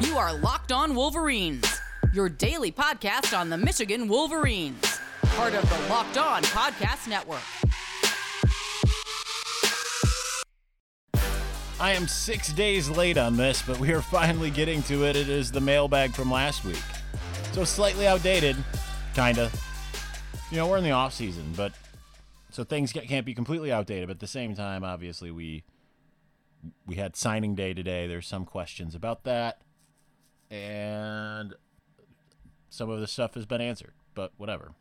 You are Locked On Wolverines, your daily podcast on the Michigan Wolverines, part of the Locked On Podcast Network. I am six days late on this, but we are finally getting to it. It is the mailbag from last week. So slightly outdated, kinda. You know, we're in the off season, but so things can't be completely outdated. But at the same time, obviously, we we had signing day today. There's some questions about that, and some of the stuff has been answered. But whatever.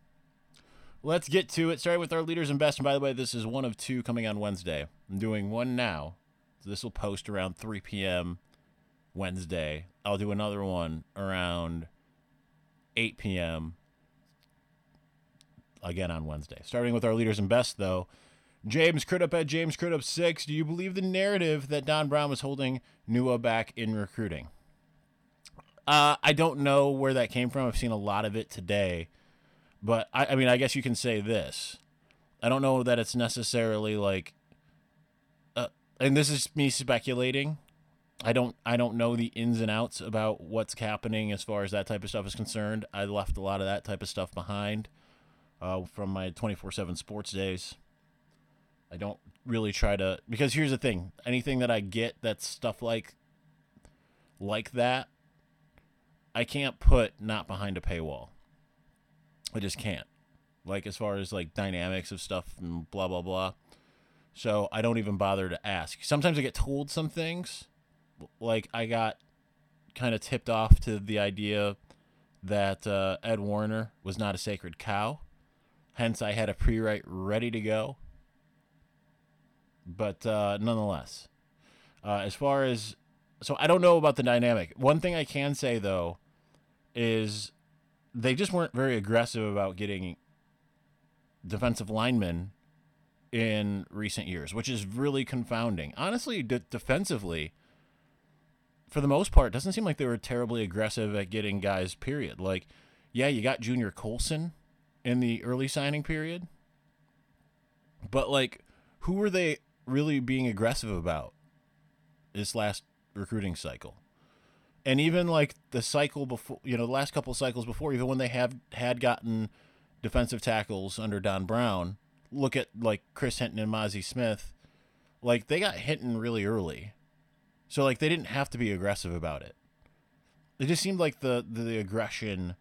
Let's get to it. Starting with our leaders and best. And by the way, this is one of two coming on Wednesday. I'm doing one now. So this will post around 3 p.m. Wednesday. I'll do another one around 8 p.m. again on Wednesday. Starting with our leaders and best, though. James Crudup at James Crudup 6. Do you believe the narrative that Don Brown was holding Nua back in recruiting? Uh, I don't know where that came from. I've seen a lot of it today. But, I, I mean, I guess you can say this. I don't know that it's necessarily like, uh, and this is me speculating. I don't I don't know the ins and outs about what's happening as far as that type of stuff is concerned. I left a lot of that type of stuff behind uh, from my 24/7 sports days. I don't really try to because here's the thing: anything that I get that's stuff like like that, I can't put not behind a paywall. I just can't. Like as far as like dynamics of stuff and blah blah blah. So I don't even bother to ask. Sometimes I get told some things like I got kind of tipped off to the idea that uh, Ed Warinner was not a sacred cow. Hence, I had a pre-write ready to go. But uh, nonetheless, uh, as far as so, I don't know about the dynamic. One thing I can say though is they just weren't very aggressive about getting defensive linemen in recent years, which is really confounding. Honestly, defensively, for the most part, doesn't seem like they were terribly aggressive at getting guys, period. Like, yeah, you got Junior Colson in the early signing period, but, like, who were they really being aggressive about this last recruiting cycle? And even, like, the cycle before, you know, the last couple cycles before, even when they have had gotten defensive tackles under Don Brown, look at, like, Chris Hinton and Mazi Smith, like, they got Hinton really early so like they didn't have to be aggressive about it. It just seemed like the the aggression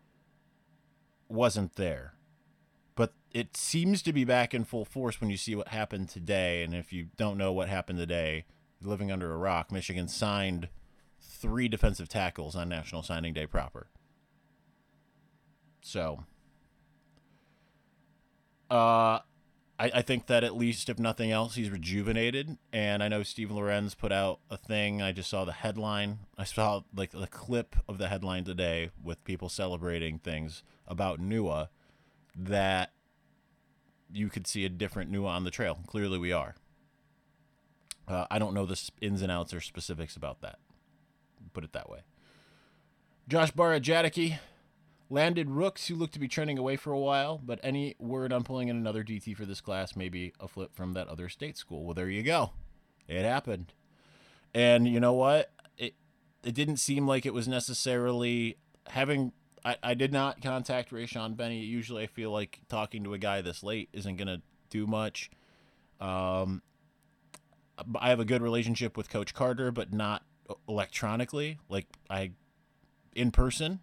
wasn't there. But it seems to be back in full force when you see what happened today. And if you don't know what happened today, living under a rock, Michigan signed three defensive tackles on National Signing Day proper. So, uh, I, I think that at least, if nothing else, he's rejuvenated. And I know Steve Lorenz put out a thing. I just saw the headline. I saw like the clip of the headline today with people celebrating things about Nua that you could see a different Nua on the trail. Clearly, we are. Uh, I don't know the ins and outs or specifics about that. Put it that way. Josh Barr Jadicki Landed rooks who look to be trending away for a while, but any word on pulling in another DT for this class may be a flip from that other state school. Well, there you go. It happened. And you know what? It it didn't seem like it was necessarily having I, I did not contact Rayshaun Benny. Usually I feel like talking to a guy this late isn't gonna do much. Um I have a good relationship with Coach Carter, but not electronically. Like I in person,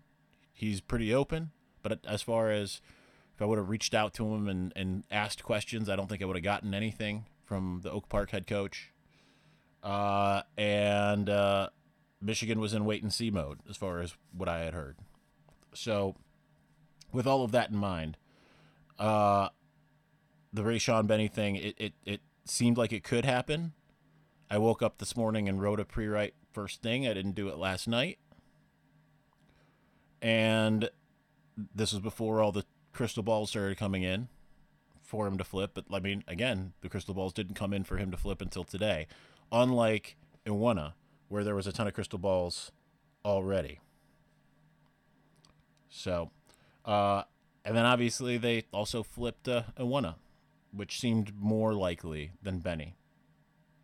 he's pretty open. But as far as if I would have reached out to him and, and asked questions, I don't think I would have gotten anything from the Oak Park head coach. Uh, and uh, Michigan was in wait and see mode as far as what I had heard. So, with all of that in mind, uh, the Rayshaun Benny thing, it, it, it seemed like it could happen. I woke up this morning and wrote a pre write first thing. I didn't do it last night and this was before all the crystal balls started coming in for him to flip. But I mean, again, the crystal balls didn't come in for him to flip until today, unlike Iwunnah, where there was a ton of crystal balls already. So, uh, and then obviously they also flipped uh, Iwunnah, which seemed more likely than Benny.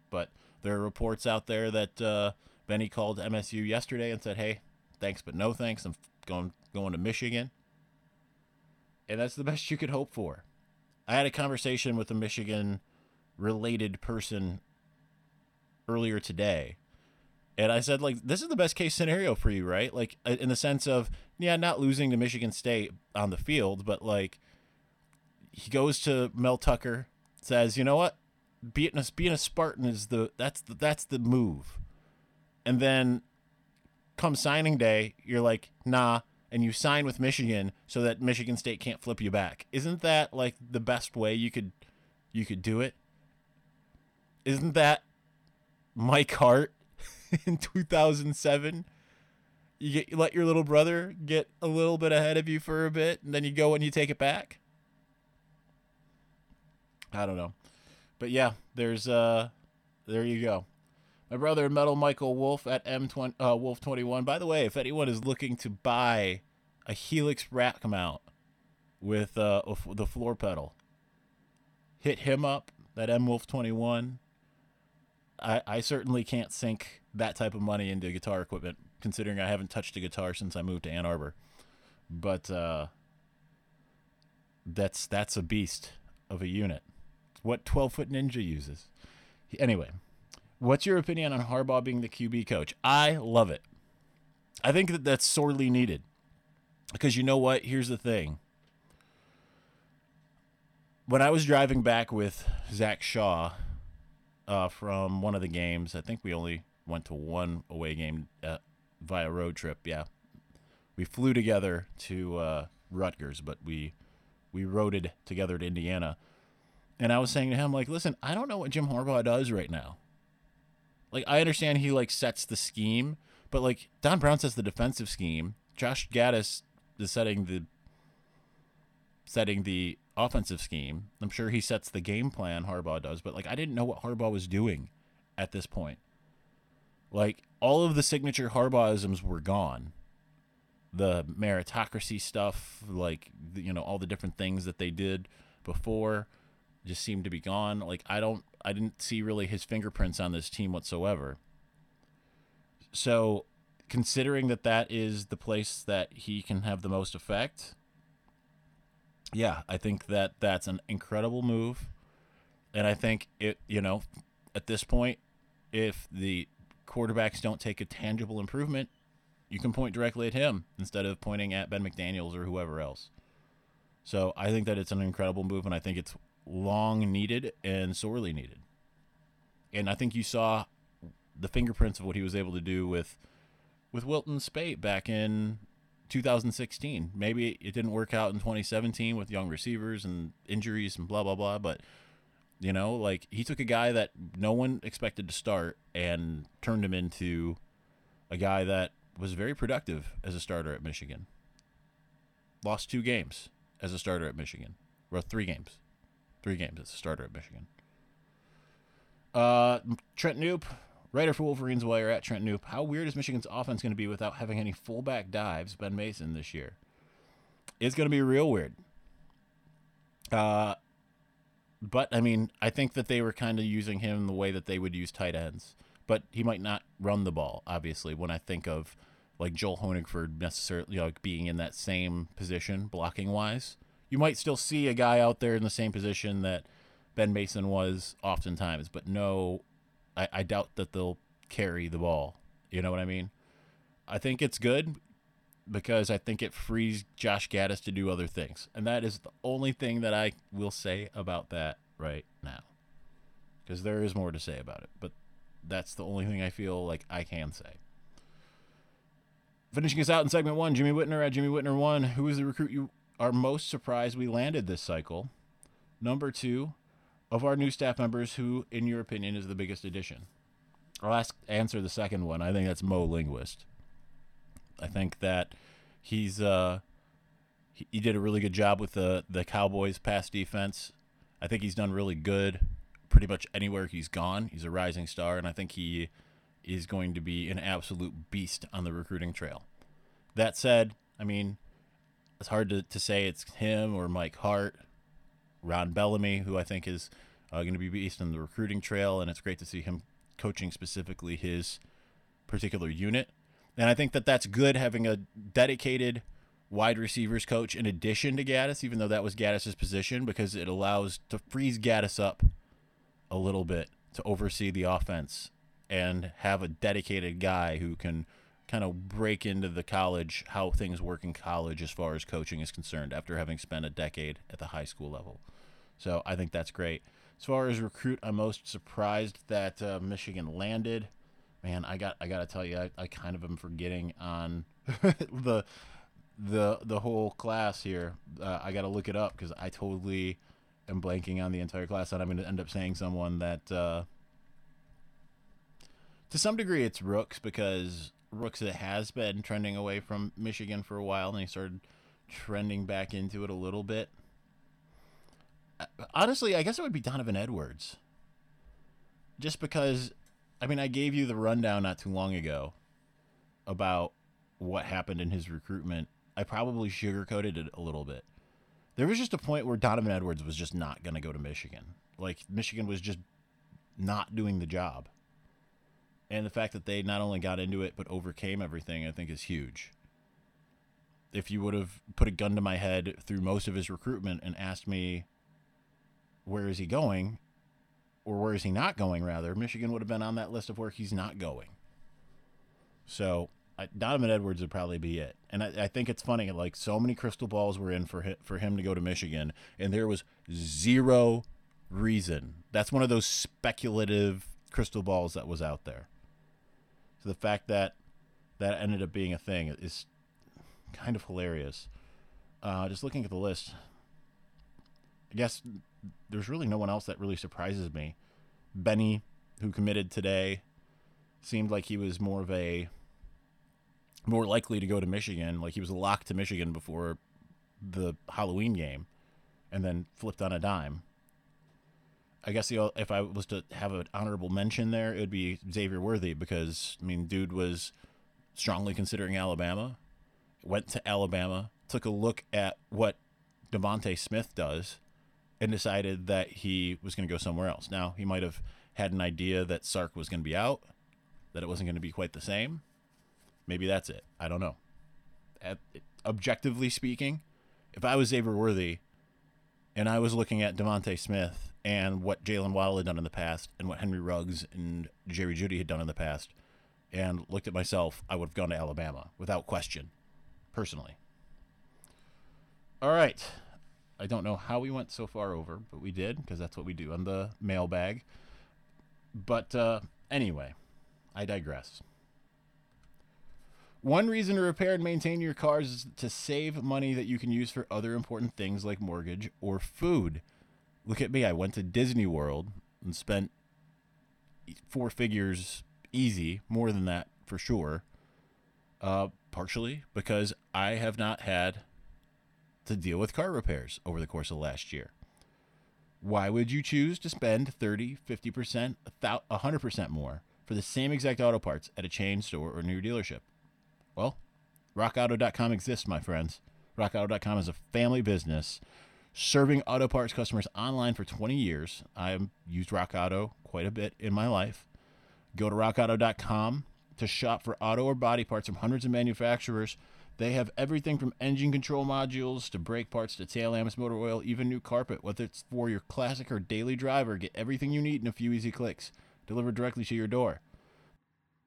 But there are reports out there that uh, Benny called MSU yesterday and said, "Hey, thanks but no thanks. I'm going going to Michigan, and that's the best you could hope for. I had a conversation with a Michigan related person earlier today. And I said, like, this is the best case scenario for you, right? Like, uh, in the sense of, yeah, not losing to Michigan State on the field, but like, he goes to Mel Tucker, says, you know what, being a, being a Spartan is the that's the, that's the move, and then come signing day, you're like, nah, and you sign with Michigan so that Michigan State can't flip you back. Isn't that like the best way you could you could do it? Isn't that Mike Hart in 2007? You get you let your little brother get a little bit ahead of you for a bit, and then you go and you take it back. I don't know, but yeah, there's uh, there you go. My brother Metal Michael Wolf at M20 uh, Wolf 21. By the way, if anyone is looking to buy a Helix rack mount with uh, the floor pedal, hit him up. That M Wolf 21. I I certainly can't sink that type of money into guitar equipment, considering I haven't touched a guitar since I moved to Ann Arbor. But uh, that's that's a beast of a unit. What 12 foot ninja uses. Anyway, what's your opinion on Harbaugh being the QB coach? I love it. I think that that's sorely needed. Because you know what? Here's the thing. When I was driving back with Zach Shaw uh, from one of the games, I think we only went to one away game uh, via road trip. Yeah, we flew together to uh, Rutgers, but we we roaded together to Indiana. And I was saying to him, like, listen, I don't know what Jim Harbaugh does right now. Like, I understand he like sets the scheme, but like Don Brown sets the defensive scheme. Josh Gattis is setting the setting the offensive scheme. I'm sure he sets the game plan. Harbaugh does, but like I didn't know what Harbaugh was doing at this point. Like all of the signature Harbaughisms were gone. The meritocracy stuff, like you know, all the different things that they did before, just seemed to be gone. Like I don't, I didn't see really his fingerprints on this team whatsoever. So, considering that that is the place that he can have the most effect, yeah, I think that that's an incredible move, and I think it, you know, at this point, if the quarterbacks don't take a tangible improvement, you can point directly at him instead of pointing at Ben McDaniels or whoever else. So I think that it's an incredible move, and I think it's long needed and sorely needed. And I think you saw the fingerprints of what he was able to do with with Wilton Speight back in 2016. Maybe it didn't work out in 2017 with young receivers and injuries and blah blah blah, but you know, like he took a guy that no one expected to start and turned him into a guy that was very productive as a starter at Michigan. Lost two games as a starter at Michigan. Well, three games. Three games as a starter at Michigan. Uh, Trent Noop, writer for Wolverines while you're at Trent Noop. How weird is Michigan's offense going to be without having any fullback dives, Ben Mason, this year? It's going to be real weird. Uh, but I mean, I think that they were kind of using him the way that they would use tight ends. But he might not run the ball, obviously, when I think of like Joel Honigford necessarily you know, being in that same position, blocking wise. You might still see a guy out there in the same position that Ben Mason was oftentimes, but no, I, I doubt that they'll carry the ball. You know what I mean? I think it's good because I think it frees Josh Gattis to do other things. And that is the only thing that I will say about that right now. Because there is more to say about it, but that's the only thing I feel like I can say. Finishing us out in segment one, Jimmy Whitner at Jimmy Whitner one. Who is the recruit you are most surprised we landed this cycle? Number two, of our new staff members, who, in your opinion, is the biggest addition? I'll ask answer the second one. I think that's Mo Linguist. I think that he's uh, he, he did a really good job with the the Cowboys pass defense. I think he's done really good pretty much anywhere he's gone. He's a rising star, and I think he is going to be an absolute beast on the recruiting trail. That said, I mean, it's hard to, to say it's him or Mike Hart, Ron Bellamy, who I think is uh, going to be beast on the recruiting trail, and it's great to see him coaching specifically his particular unit. And I think that that's good having a dedicated wide receivers coach in addition to Gattis, even though that was Gattis's position, because it allows to freeze Gattis up a little bit to oversee the offense and have a dedicated guy who can kind of break into the college how things work in college as far as coaching is concerned after having spent a decade at the high school level. So I think that's great. As far as recruit, I'm most surprised that uh, Michigan landed. Man, I got I got to tell you, I, I kind of am forgetting on the the the whole class here. Uh, I got to look it up because I totally am blanking on the entire class, and I'm to end up saying someone that. Uh, to some degree, it's Rooks because Rooks that has been trending away from Michigan for a while, and he started trending back into it a little bit. Uh, honestly, I guess it would be Donovan Edwards. Just because, I mean, I gave you the rundown not too long ago about what happened in his recruitment. I probably sugarcoated it a little bit. There was just a point where Donovan Edwards was just not going to go to Michigan. Like, Michigan was just not doing the job and the fact that they not only got into it but overcame everything, I think is huge. If you would have put a gun to my head through most of his recruitment and asked me, where is he going, or where is he not going, rather, Michigan would have been on that list of where he's not going. So I, Donovan Edwards would probably be it. And I, I, think it's funny, like so many crystal balls were in for him, for him to go to Michigan, and there was zero reason. That's one of those speculative crystal balls that was out there. So the fact that that ended up being a thing is kind of hilarious. Uh, just looking at the list, I guess there's really no one else that really surprises me. Benny, who committed today, seemed like he was more of a more likely to go to Michigan. Like he was locked to Michigan before the Halloween game, and then flipped on a dime. I guess the, if I was to have an honorable mention there, it would be Xavier Worthy because I mean, dude was strongly considering Alabama, went to Alabama, took a look at what DeVonta Smith does, and decided that he was going to go somewhere else. Now he might have had an idea that Sark was going to be out, that it wasn't going to be quite the same. Maybe that's it. I don't know. At, objectively speaking, if I was Xavier Worthy and I was looking at DeVonta Smith and what Jaylen Waddle had done in the past, and what Henry Ruggs and Jerry Jeudy had done in the past, and looked at myself, I would have gone to Alabama without question, personally. All right. I don't know how we went so far over, but we did because that's what we do on the mailbag. But uh, anyway, I digress. One reason to repair and maintain your cars is to save money that you can use for other important things like mortgage or food. Look at me. I went to Disney World and spent four figures easy, more than that for sure. Uh, partially because I have not had to deal with car repairs over the course of last year. Why would you choose to spend 30, 50%, 100% more for the same exact auto parts at a chain store or new dealership? Well, rockauto.com exists, my friends. Rockauto.com is a family business serving auto parts customers online for 20 years. I've used Rock Auto quite a bit in my life. Go to rockauto.com to shop for auto or body parts from hundreds of manufacturers. They have everything from engine control modules to brake parts to tail lamps, motor oil, even new carpet. Whether it's for your classic or daily driver, get everything you need in a few easy clicks, delivered directly to your door.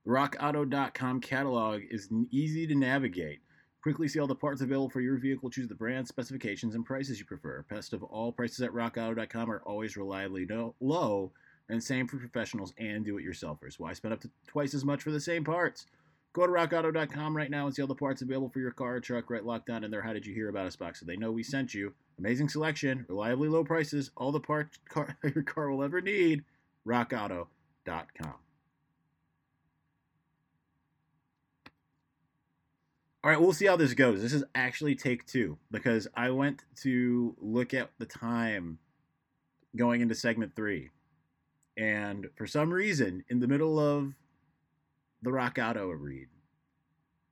RockAuto.com catalog is easy to navigate. Quickly see all the parts available for your vehicle. Choose the brand, specifications, and prices you prefer. Best of all, prices at rockauto.com are always reliably no, low, and same for professionals and do-it-yourselfers. Why spend up to twice as much for the same parts? Go to rockauto.com right now and see all the parts available for your car or truck right locked down in there. How Did You Hear About Us box so they know we sent you. Amazing selection, reliably low prices, all the parts car, your car will ever need. rockauto.com. All right, we'll see how this goes. This is actually take two because I went to look at the time going into segment three. And for some reason, in the middle of the Rock Auto read,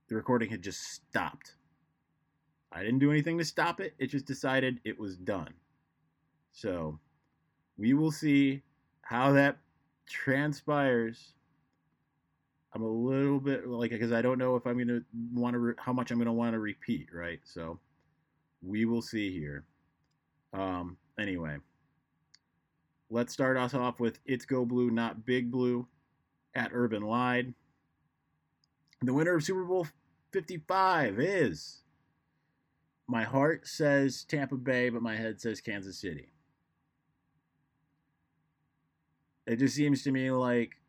the recording had just stopped. I didn't do anything to stop it, it just decided it was done. So we will see how that transpires I'm a little bit like because I don't know if I'm gonna want to re- how much I'm gonna want to repeat, right? So we will see here. Um, anyway, let's start us off with "It's Go Blue, Not Big Blue" at Urban Lied. The winner of Super Bowl 55 is. My heart says Tampa Bay, but my head says Kansas City. It just seems to me like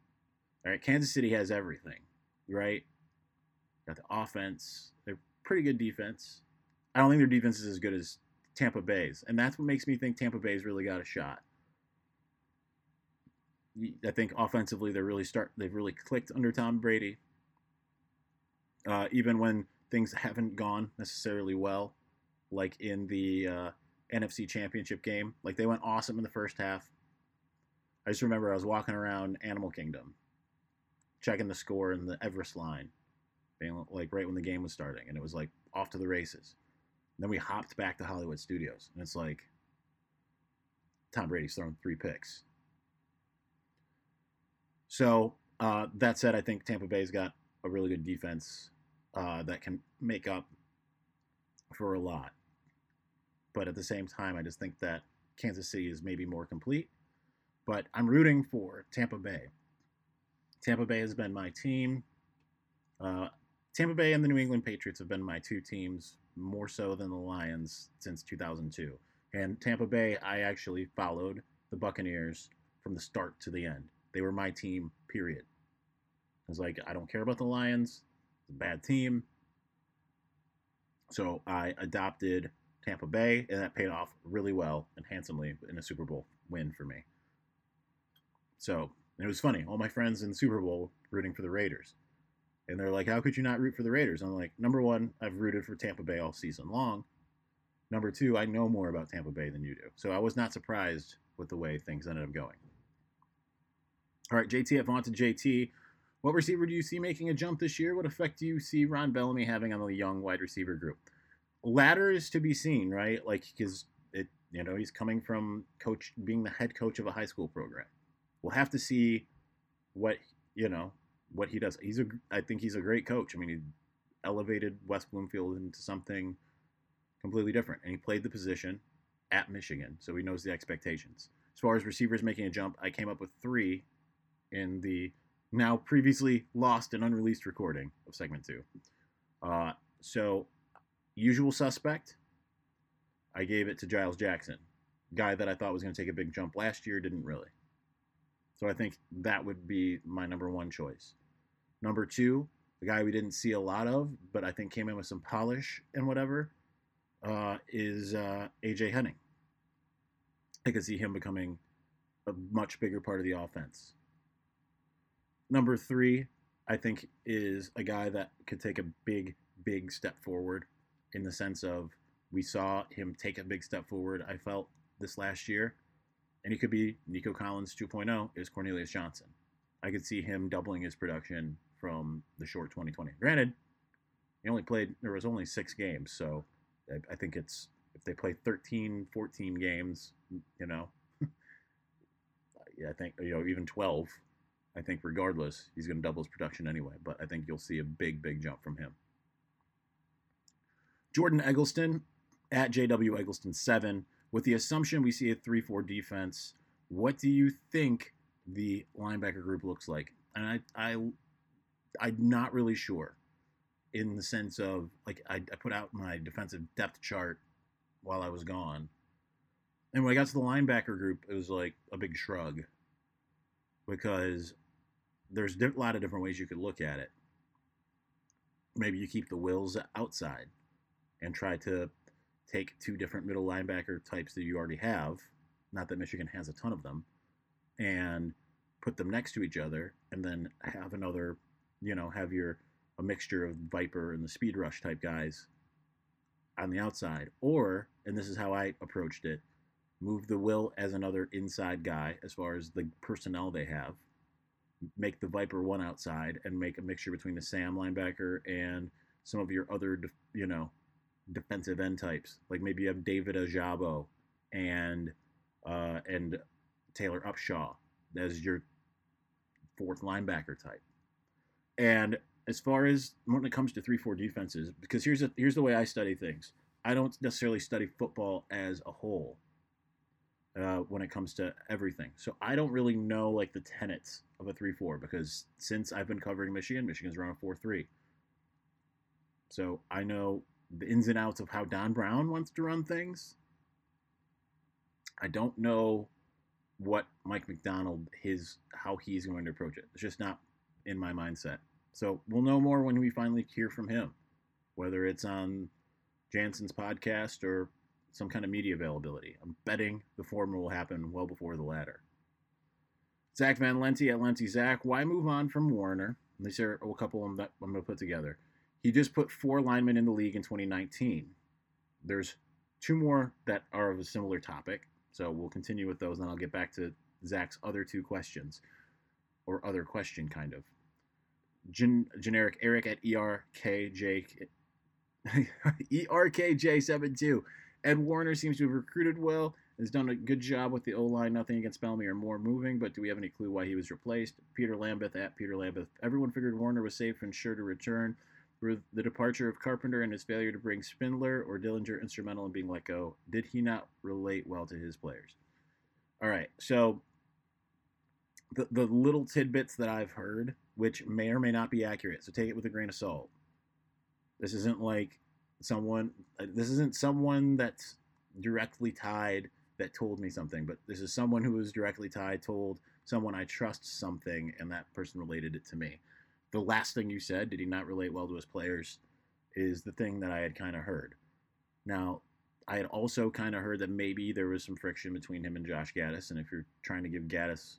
all right, Kansas City has everything, right? Got the offense. They're pretty good defense. I don't think their defense is as good as Tampa Bay's, and that's what makes me think Tampa Bay's really got a shot. I think offensively they're really start they've really clicked under Tom Brady. Uh, even when things haven't gone necessarily well, like in the uh, NFC Championship game, like they went awesome in the first half. I just remember I was walking around Animal Kingdom checking the score in the Everest line, like right when the game was starting, and it was like off to the races. And then we hopped back to Hollywood Studios, and it's like Tom Brady's thrown three picks. So uh, that said, I think Tampa Bay's got a really good defense uh, that can make up for a lot. But at the same time, I just think that Kansas City is maybe more complete. But I'm rooting for Tampa Bay. Tampa Bay has been my team. Uh, Tampa Bay and the New England Patriots have been my two teams more so than the Lions since 2002. And Tampa Bay, I actually followed the Buccaneers from the start to the end. They were my team, period. I was like, I don't care about the Lions. It's a bad team. So I adopted Tampa Bay, and that paid off really well and handsomely in a Super Bowl win for me. So and it was funny. All my friends in Super Bowl rooting for the Raiders. And they're like, how could you not root for the Raiders? I'm like, number one, I've rooted for Tampa Bay all season long. Number two, I know more about Tampa Bay than you do. So I was not surprised with the way things ended up going. All right, JT at to JT. What receiver do you see making a jump this year? What effect do you see Ron Bellamy having on the young wide receiver group? Ladder is to be seen, right? Like, because it, you know, he's coming from coach, being the head coach of a high school program we'll have to see what you know what he does. He's a I think he's a great coach. I mean, he elevated West Bloomfield into something completely different, and he played the position at Michigan, so he knows the expectations. As far as receivers making a jump, I came up with three in the now previously lost and unreleased recording of segment two. Uh, so, usual suspect, I gave it to Giles Jackson, guy that I thought was going to take a big jump last year, didn't really. So I think that would be my number one choice. Number two, the guy we didn't see a lot of, but I think came in with some polish and whatever, uh, is uh, AJ Henning. I could see him becoming a much bigger part of the offense. Number three, I think, is a guy that could take a big, big step forward in the sense of we saw him take a big step forward, I felt, this last year and he could be Nico Collins 2.0 is Cornelius Johnson. I could see him doubling his production from the short 2020. Granted, he only played, there was only six games, so I, I think it's, if they play 13, 14 games, you know, yeah, I think, you know, even 12, I think regardless, he's going to double his production anyway, but I think you'll see a big, big jump from him. Jordan Eggleston at JW Eggleston 7 with the assumption we see a 3 4 defense, what do you think the linebacker group looks like? And I, I, I'm not really sure in the sense of like I, I put out my defensive depth chart while I was gone. And when I got to the linebacker group, it was like a big shrug because there's a lot of different ways you could look at it. Maybe you keep the Wills outside and try to take two different middle linebacker types that you already have, not that Michigan has a ton of them, and put them next to each other, and then have another, you know, have your a mixture of Viper and the Speed Rush type guys on the outside, or and this is how I approached it, move the Will as another inside guy as far as the personnel they have. Make the Viper one outside and make a mixture between the Sam linebacker and some of your other, you know, defensive end types. Like maybe you have David Ojabo and uh, and Taylor Upshaw as your fourth linebacker type. And as far as when it comes to three four defenses, because here's a, here's the way I study things. I don't necessarily study football as a whole uh, when it comes to everything. So I don't really know like the tenets of a three four because since I've been covering Michigan, Michigan's run a four three. So I know the ins and outs of how Don Brown wants to run things. I don't know what Mike Macdonald his how he's going to approach it. It's just not in my mindset. So we'll know more when we finally hear from him, whether it's on Jansen's podcast or some kind of media availability. I'm betting the former will happen well before the latter. Zach Van Lente at Lente Zach, why move on from Warinner? These are a couple of them that I'm going to put together. He just put four linemen in the league in 2019. There's two more that are of a similar topic, so we'll continue with those, and I'll get back to Zach's other two questions, or other question, kind of. Gen- generic Eric at ERKJ ERKJ72. Ed Warinner seems to have recruited well, has done a good job with the O line. Nothing against Bellamy or Moore moving, but do we have any clue why he was replaced? Peter Lambeth at Peter Lambeth. Everyone figured Warinner was safe and sure to return. The departure of Carpenter and his failure to bring Spindler or Dillinger instrumental in being let go? Did he not relate well to his players? All right, so the, the little tidbits that I've heard, which may or may not be accurate, so take it with a grain of salt. This isn't like someone, uh, this isn't someone that's directly tied that told me something, but this is someone who was directly tied, told someone I trust something, and that person related it to me. The last thing you said, did he not relate well to his players, is the thing that I had kind of heard. Now, I had also kind of heard that maybe there was some friction between him and Josh Gattis, and if you're trying to give Gattis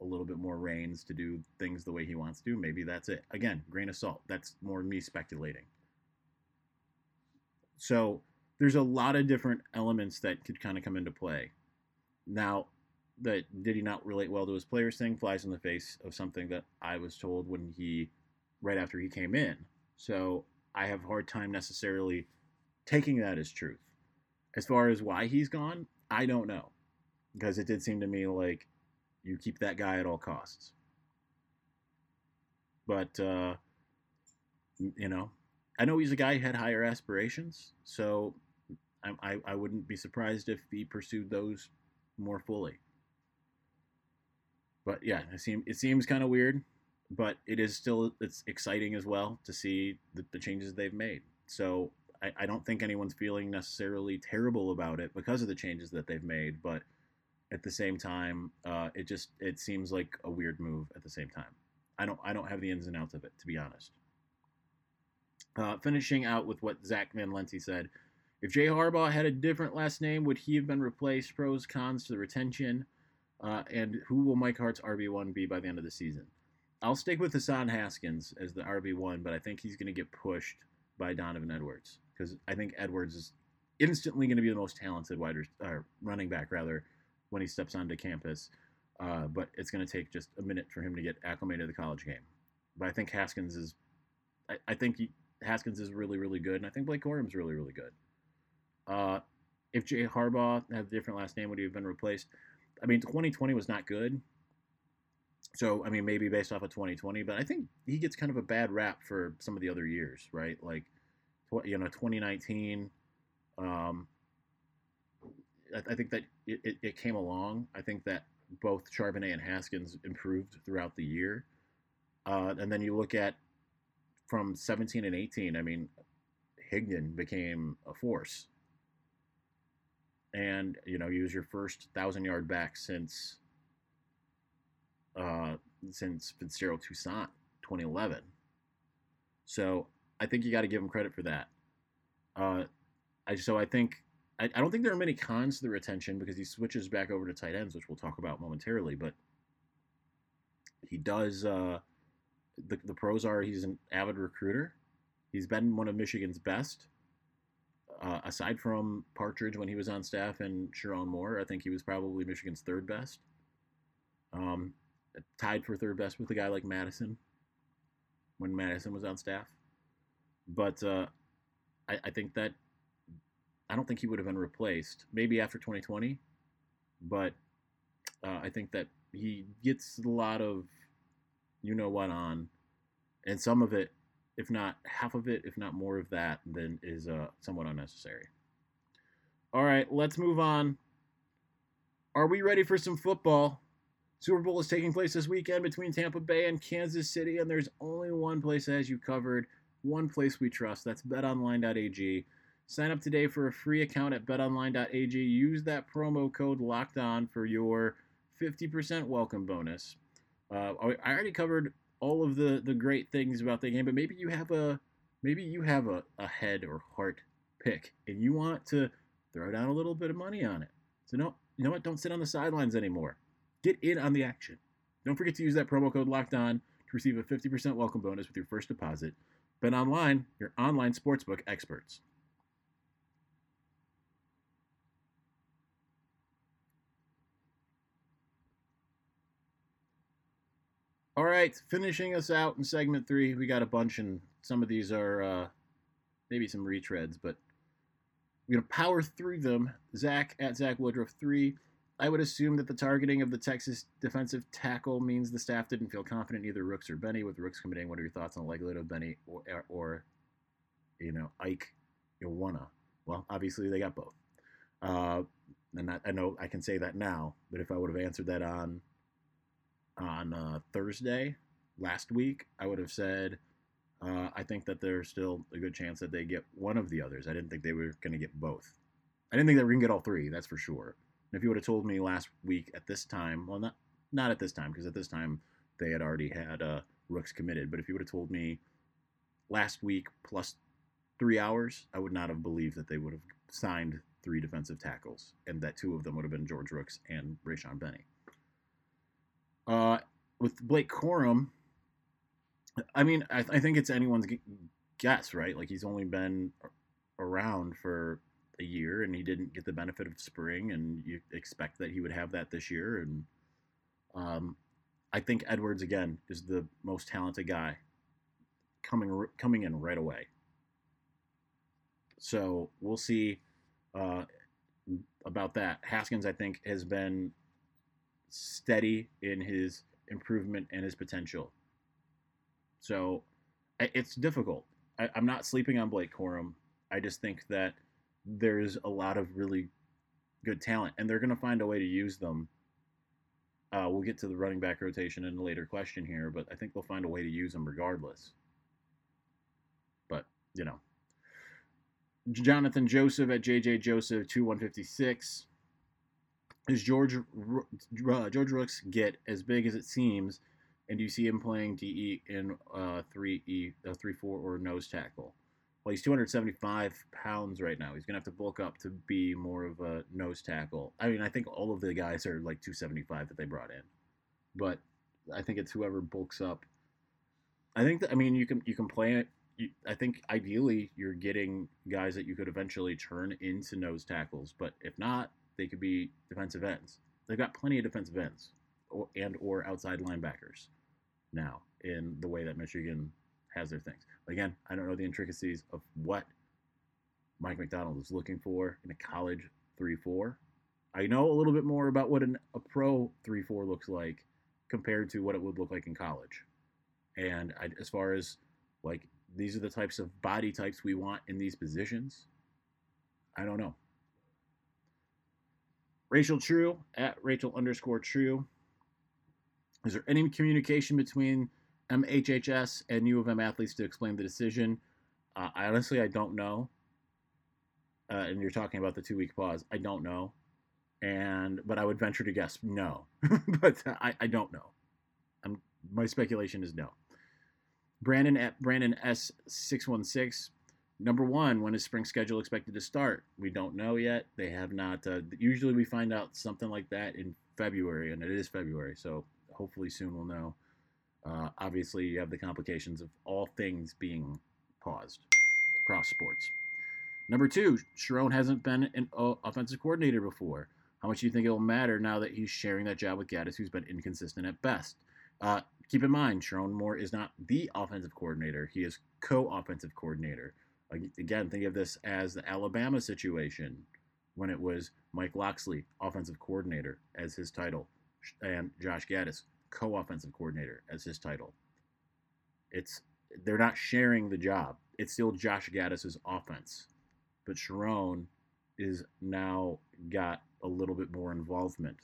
a little bit more reins to do things the way he wants to, maybe that's it. Again, grain of salt. That's more me speculating. So there's a lot of different elements that could kind of come into play. Now, that did he not relate well to his players thing flies in the face of something that I was told when he, right after he came in. So I have a hard time necessarily taking that as truth. As far as why he's gone, I don't know. Because it did seem to me like you keep that guy at all costs. But, uh, you know, I know he's a guy who had higher aspirations. So I, I, I wouldn't be surprised if he pursued those more fully. But yeah, it seems it seems kind of weird, but it is still it's exciting as well to see the, the changes they've made. So I, I don't think anyone's feeling necessarily terrible about it because of the changes that they've made, but at the same time, uh, it just it seems like a weird move at the same time. I don't I don't have the ins and outs of it to be honest. Uh, finishing out with what Zach Van Lente said, if Jay Harbaugh had a different last name, would he have been replaced? Pros, cons to the retention, uh, and who will Mike Hart's RB one be by the end of the season? I'll stick with Hassan Haskins as the RB one, but I think he's going to get pushed by Donovan Edwards because I think Edwards is instantly going to be the most talented wide or running back rather when he steps onto campus. Uh, but it's going to take just a minute for him to get acclimated to the college game. But I think Haskins is, I, I think he, Haskins is really, really good, and I think Blake Corum's really, really good. Uh, if Jay Harbaugh had a different last name, would he have been replaced? I mean, 2020 was not good. So, I mean, maybe based off of 2020, but I think he gets kind of a bad rap for some of the other years, right? Like, you know, 2019. Um, I, think that it, it, it, came along. I think that both Charbonnet and Haskins improved throughout the year. Uh, and then you look at from 17 and 18, I mean, Higdon became a force. And, you know, he was your first thousand yard back since uh, since Fitzgerald Toussaint 2011. So I think you got to give him credit for that. Uh, I, so I think I, I, don't think there are many cons to the retention because he switches back over to tight ends, which we'll talk about momentarily. But he does. Uh, the, the pros are he's an avid recruiter. He's been one of Michigan's best. Uh, aside from Partridge when he was on staff and Sherrone Moore, I think he was probably Michigan's third best. Um, tied for third best with a guy like Mattison when Mattison was on staff. But uh, I, I think that I don't think he would have been replaced. Maybe after 2020, but uh, I think that he gets a lot of you know what on and some of it, if not half of it, if not more of that, then is uh, somewhat unnecessary. All right, let's move on. Are we ready for some football? Super Bowl is taking place this weekend between Tampa Bay and Kansas City, and there's only one place that has you covered, one place we trust. That's betonline.ag. Sign up today for a free account at betonline.ag. Use that promo code locked on for your 50% welcome bonus. Uh, I already covered all of the, the great things about the game, but maybe you have a maybe you have a, a head or heart pick and you want to throw down a little bit of money on it. So no, you know what? Don't sit on the sidelines anymore. Get in on the action. Don't forget to use that promo code locked on to receive a 50% welcome bonus with your first deposit. Bet online, your online sportsbook experts. All right, finishing us out in segment three. We got a bunch, and some of these are uh, maybe some retreads, but we're gonna power through them. Zach at Zach Woodruff three. I would assume that the targeting of the Texas defensive tackle means the staff didn't feel confident either Rooks or Benny. With Rooks committing, what are your thoughts on the likelihood of Benny or, or you know Ike Iwunnah? Well, obviously they got both, uh, and I, I know I can say that now. But if I would have answered that on on uh, Thursday last week, I would have said uh, I think that there's still a good chance that they get one of the others. I didn't think they were going to get both. I didn't think they were going to get all three. That's for sure. And if you would have told me last week at this time, well, not not at this time because at this time they had already had uh, Rooks committed. But if you would have told me last week plus three hours, I would not have believed that they would have signed three defensive tackles and that two of them would have been George Rooks and Rayshaun Benny. Uh, with Blake Corum, I mean, I, I think it's anyone's guess, right? Like he's only been around for a year, and he didn't get the benefit of spring, and you expect that he would have that this year. And um, I think Edwards again is the most talented guy coming coming in right away. So we'll see uh, about that. Haskins, I think, has been steady in his improvement and his potential. So it's difficult. I, am not sleeping on Blake Corum. I just think that there's a lot of really good talent, and they're going to find a way to use them. Uh, we'll get to the running back rotation in a later question here, but I think they'll find a way to use them regardless. But, you know. Jonathan Joseph at JJ Joseph 2156. Does George uh, George Rooks get as big as it seems, and do you see him playing DE in uh, three E, uh, three four, or nose tackle? Well, he's 275 pounds right now. He's gonna have to bulk up to be more of a nose tackle. I mean, I think all of the guys are like 275 that they brought in, but I think it's whoever bulks up. I think that I mean you can you can play it. I think ideally you're getting guys that you could eventually turn into nose tackles, but if not, they could be defensive ends. They've got plenty of defensive ends or, and or outside linebackers now in the way that Michigan has their things. Again, I don't know the intricacies of what Mike Macdonald is looking for in a college 3-4. I know a little bit more about what an, a pro 3-4 looks like compared to what it would look like in college. And I, as far as like these are the types of body types we want in these positions, I don't know. Rachel True at Rachel underscore True. Is there any communication between MHHS and U of M athletes to explain the decision? Uh, I honestly, I don't know. Uh, and you're talking about the two week pause. I don't know, and but I would venture to guess no, but I, I don't know. I'm, my speculation is no. Brandon at Brandon S six one six Number one, when is spring schedule expected to start? We don't know yet. They have not. Uh, usually, we find out something like that in February, and it is February, so hopefully soon we'll know. Uh, obviously, you have the complications of all things being paused across sports. Number two, Sherrone hasn't been an offensive coordinator before. How much do you think it'll matter now that he's sharing that job with Gattis, who's been inconsistent at best? Uh, keep in mind, Sherrone Moore is not the offensive coordinator; he is co-offensive coordinator. Again, think of this as the Alabama situation when it was Mike Locksley, offensive coordinator, as his title, and Josh Gattis, co offensive coordinator, as his title. It's they're not sharing the job. It's still Josh Gattis's offense, but Sherrone is now got a little bit more involvement.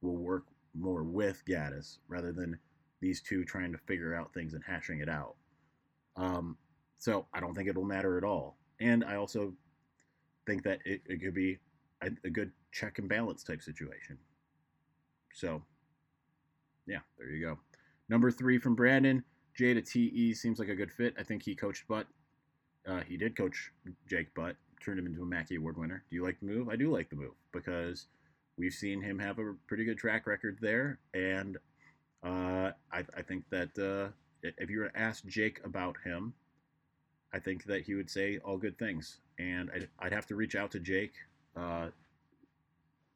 Will work more with Gattis rather than these two trying to figure out things and hashing it out. Um, so I don't think it'll matter at all. And I also think that it, it could be a, a good check and balance type situation. So, yeah, there you go. Number three from Brandon. J to TE seems like a good fit. I think he coached Butt. Uh, he did coach Jake Butt, turned him into a Mackey Award winner. Do you like the move? I do like the move because we've seen him have a pretty good track record there. And uh, I, I, think that uh, if you were to ask Jake about him, I think that he would say all good things. And I'd, I'd have to reach out to Jake. Uh,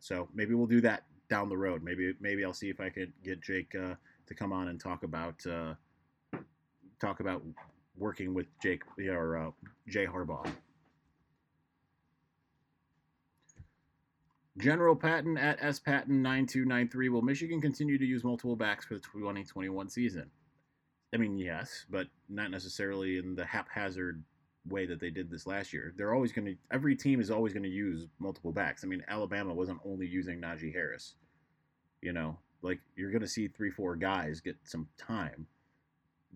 so maybe we'll do that down the road. Maybe maybe I'll see if I could get Jake uh, to come on and talk about uh, talk about working with Jake or uh, Jay Harbaugh. General Patton at S Patton 9293. Will Michigan continue to use multiple backs for the 2021 season? I mean, yes, but not necessarily in the haphazard way that they did this last year. They're always going to, every team is always going to use multiple backs. I mean, Alabama wasn't only using Najee Harris. You know, like you're going to see three, four guys get some time.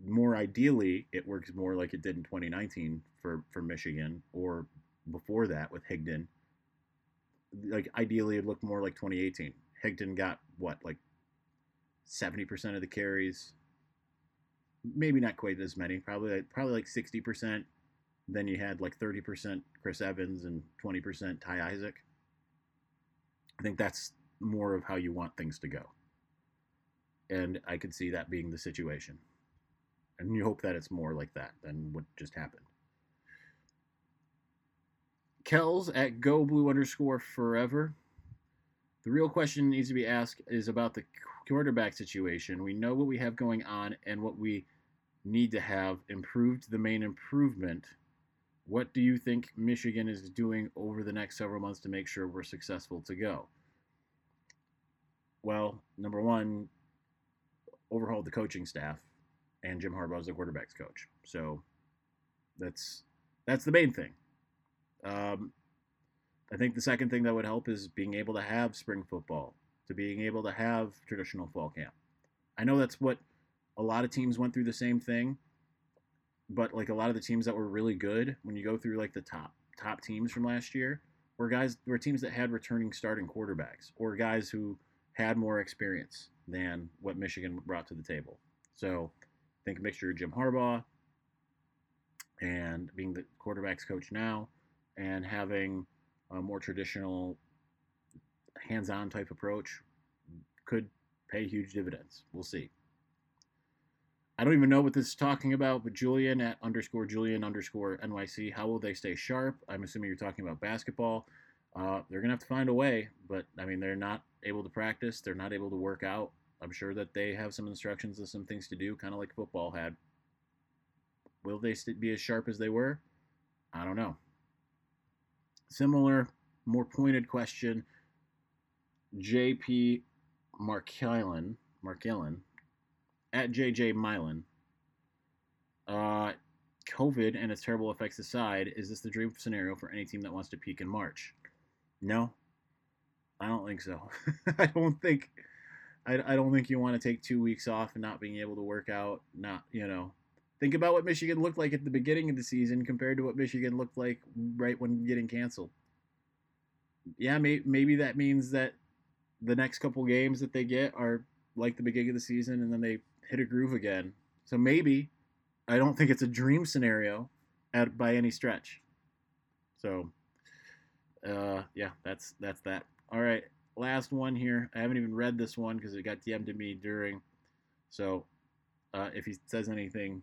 More ideally, it works more like it did in 2019 for, for Michigan or before that with Higdon like ideally it looked more like 2018. Higdon got what like 70% of the carries. Maybe not quite as many. Probably like, probably like 60%. Then you had like 30% Chris Evans and 20% Ty Isaac. I think that's more of how you want things to go. And I could see that being the situation. And you hope that it's more like that than what just happened. Kells at go blue underscore forever. The real question needs to be asked is about the quarterback situation. We know what we have going on and what we need to have improved the main improvement. What do you think Michigan is doing over the next several months to make sure we're successful to go? Well, number one, overhaul the coaching staff, and Jim Harbaugh is the quarterbacks coach. So that's that's the main thing. Um, I think the second thing that would help is being able to have spring football, to being able to have traditional fall camp. I know that's what a lot of teams went through the same thing, but like a lot of the teams that were really good, when you go through like the top top teams from last year, were guys were teams that had returning starting quarterbacks or guys who had more experience than what Michigan brought to the table. So think a mixture of Jim Harbaugh and being the quarterbacks coach now and having a more traditional hands-on type approach could pay huge dividends. We'll see. I don't even know what this is talking about, but Julian at underscore Julian underscore NYC, how will they stay sharp? I'm assuming you're talking about basketball. Uh, they're going to have to find a way, but I mean, they're not able to practice. They're not able to work out. I'm sure that they have some instructions and some things to do, kind of like football had. Will they be as sharp as they were? I don't know. Similar, more pointed question. JP Markillen, Markillen, at JJ Milan. Uh, COVID and its terrible effects aside, is this the dream scenario for any team that wants to peak in March? No, I don't think so. I don't think, I, I don't think you want to take two weeks off and not being able to work out. Not you know, Think about what Michigan looked like at the beginning of the season compared to what Michigan looked like right when getting canceled. Yeah, may, maybe that means that the next couple games that they get are like the beginning of the season and then they hit a groove again. So maybe I don't think it's a dream scenario at by any stretch. So uh yeah, that's that's that. All right, last one here. I haven't even read this one because it got DM'd to me during. So uh, if he says anything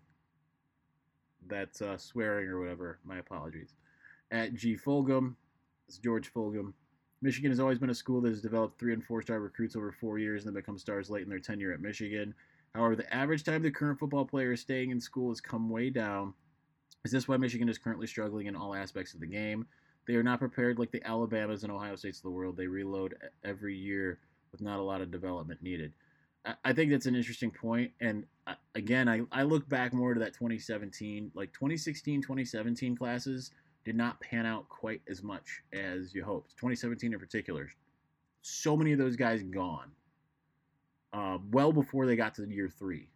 that's uh, swearing or whatever. My apologies. At G Fulgham, it's George Fulgham. Michigan has always been a school that has developed three and four star recruits over four years and then become stars late in their tenure at Michigan. However, the average time the current football player is staying in school has come way down. Is this why Michigan is currently struggling in all aspects of the game? They are not prepared like the Alabamas and Ohio States of the world. They reload every year with not a lot of development needed. I, think that's an interesting point. And uh, again, I, I look back more to that 2017, like 2016, 2017 classes did not pan out quite as much as you hoped. 2017 in particular, so many of those guys gone. Uh, well before they got to year three,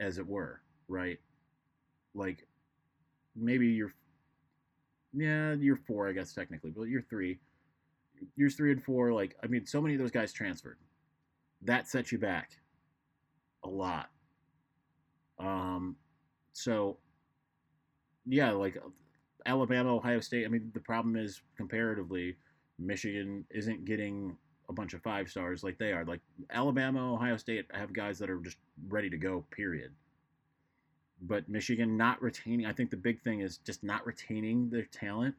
as it were, right? Like maybe year, yeah, year four, I guess technically, but year three, years three and four, like I mean, so many of those guys transferred. That sets you back a lot. Um, so yeah, like Alabama, Ohio State. I mean, the problem is comparatively, Michigan isn't getting a bunch of five stars like they are. Like Alabama, Ohio State have guys that are just ready to go. Period. But Michigan not retaining. I think the big thing is just not retaining their talent,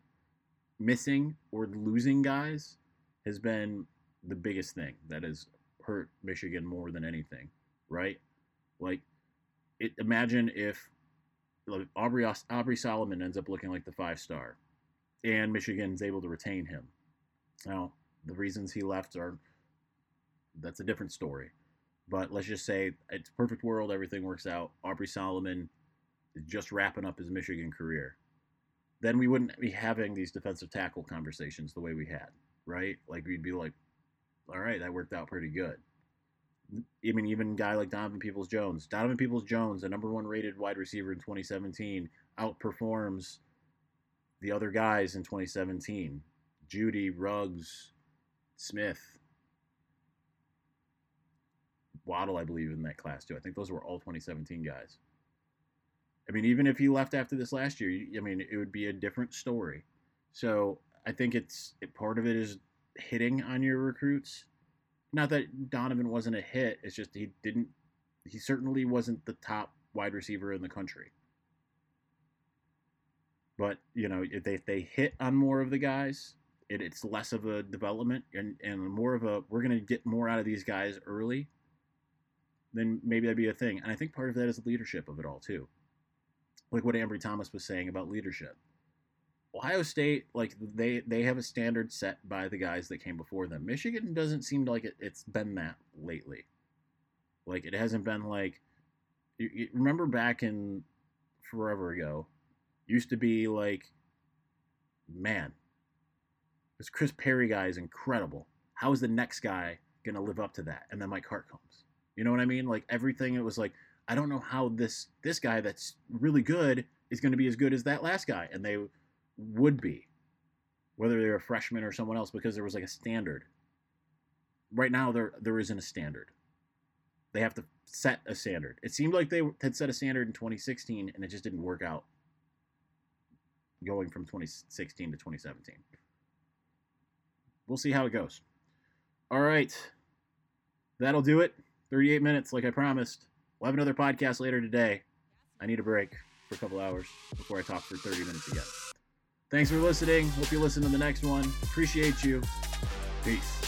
missing or losing guys has been the biggest thing that has hurt Michigan more than anything. Right? Like, it, imagine if like Aubrey Aubrey Solomon ends up looking like the five star, and Michigan's able to retain him. Now the reasons he left are that's a different story. But let's just say it's perfect world, everything works out. Aubrey Solomon is just wrapping up his Michigan career. Then we wouldn't be having these defensive tackle conversations the way we had, right? Like we'd be like, all right, that worked out pretty good. I mean, even guy like Donovan Peoples Jones. Donovan Peoples Jones, the number one rated wide receiver in 2017, outperforms the other guys in 2017. Jeudy, Ruggs, Smith, Waddle, I believe, in that class too. I think those were all 2017 guys. I mean, even if he left after this last year, I mean, it would be a different story. So I think it's part of it is hitting on your recruits not that Donovan wasn't a hit. It's just he didn't. He certainly wasn't the top wide receiver in the country. But you know, if they, if they hit on more of the guys, it, it's less of a development and, and more of a we're going to get more out of these guys early. Then maybe that'd be a thing. And I think part of that is leadership of it all too. Like what Ambry Thomas was saying about leadership. Ohio State, like they they have a standard set by the guys that came before them. Michigan doesn't seem like it, it's been that lately. Like it hasn't been like you, you remember back in forever ago, used to be like, man, this Chris Perry guy is incredible. How is the next guy gonna live up to that? And then Mike Hart comes. You know what I mean? Like everything, it was like, I don't know how this this guy that's really good is going to be as good as that last guy, and they would be, whether they're a freshman or someone else, because there was like a standard. Right now, there there isn't a standard. They have to set a standard. It seemed like they had set a standard in 2016, and it just didn't work out. Going from 2016 to 2017, we'll see how it goes. All right, that'll do it. 38 minutes, like I promised. We'll have another podcast later today. I need a break for a couple hours before I talk for 30 minutes again. Thanks for listening. Hope you listen to the next one. Appreciate you. Peace.